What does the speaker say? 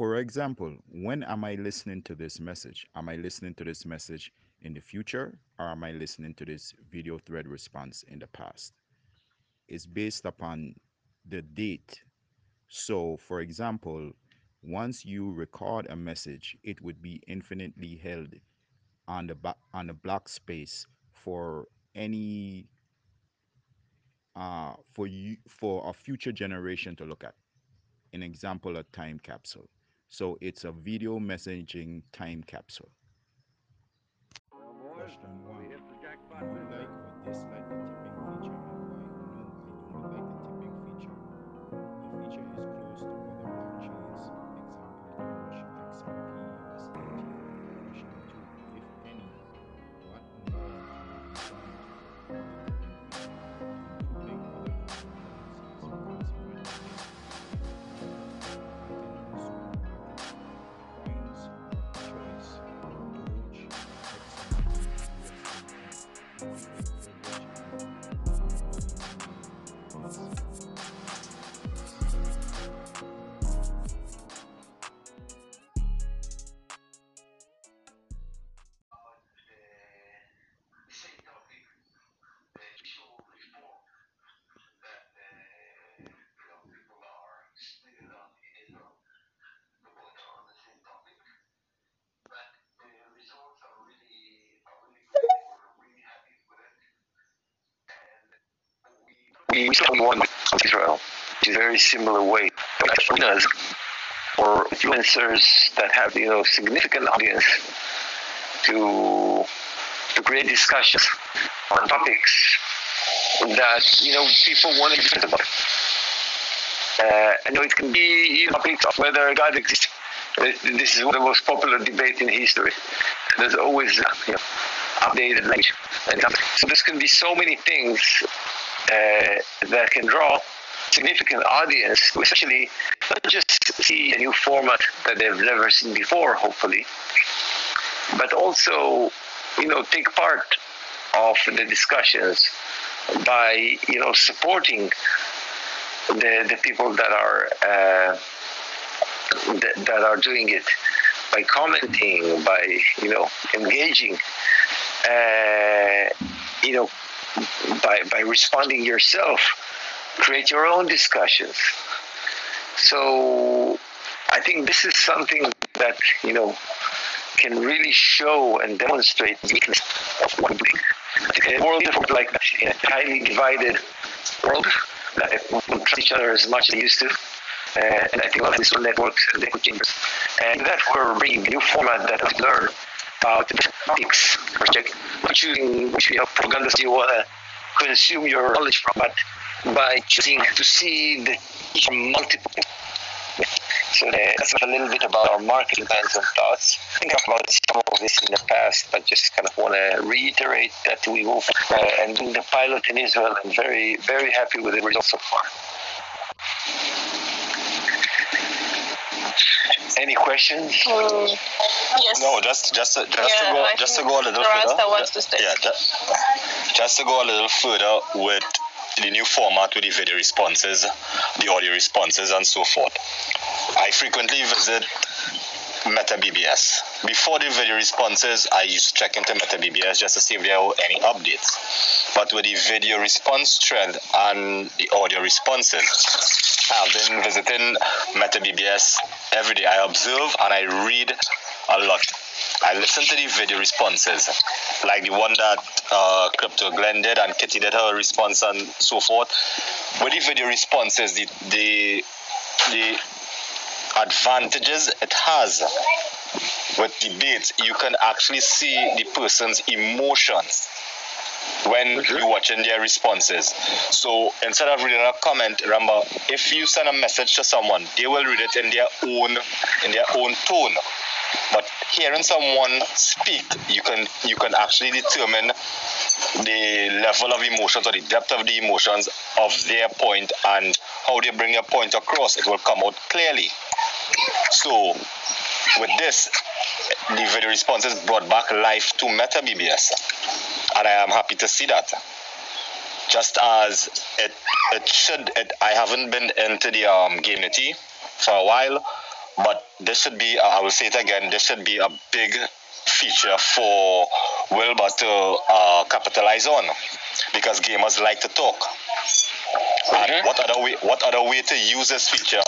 For example, when am I listening to this message? Am I listening to this message in the future or am I listening to this video thread response in the past? It's based upon the date. So, for example, once you record a message, it would be infinitely held on the on the block space for any uh for you for a future generation to look at. An example, a time capsule. So it's a video messaging time capsule. Question one. We we won with Israel in a very similar way. Arenas or influencers that have you know significant audience to to create discussions on topics that you know people want to discuss about. Uh, know it can be topics of whether God exists. This is one of the most popular debate in history. There's always you know, updated language. And so this can be so many things that can draw significant audience to essentially not just see a new format that they've never seen before, hopefully, but also, you know, take part of the discussions by, you know, supporting the, the people that are uh, that, that are doing it by commenting, by you know, engaging, uh, you know, by by responding yourself, create your own discussions. So I think this is something that you know can really show and demonstrate the weakness of one. In a world like that, in a highly divided world, that we don't trust each other as much as they used to. Uh, and I think a lot of these networks and echo chambers. And that we're bringing a new format that has learned about the topics, project, choosing which you know, propagandas you want to consume your knowledge from, but by choosing to see the multiple. So uh, that's a little bit about our marketing plans and thoughts. I think about some of this in the past, but just kind of want to reiterate that we will uh, and doing the pilot in Israel and very, very happy with the results so far. Any questions? Mm, yes. No, just just just Yeah, to go I just to go a little Rasta further. wants to stay. Yeah, just, just to go a little further with the new format with the video responses, the audio responses, and so forth. I frequently visit MetaBBS. Before the video responses, I used to check into MetaBBS just to see if there are any updates. But with the video response trend and the audio responses, I've been visiting MetaBBS every day. I observe and I read a lot. I listen to the video responses, like the one that uh, Crypto Glenn did and Kitty did her response and so forth. With the video responses, the the the advantages it has with debates, you can actually see the person's emotions when you're watching their responses. So instead of reading a comment, remember if you send a message to someone, they will read it in their own in their own tone. But hearing someone speak, you can you can actually determine the level of emotions or the depth of the emotions of their point and how they bring their point across. It will come out clearly. So with this, the video responses brought back life to Meta BBS, and I am happy to see that. Just as it it should, it, I haven't been into the um, Gameity for a while, But this should be, I will say it again, this should be a big feature for Wilbur to uh, capitalize on because gamers like to talk. And what other way? What other way to use this feature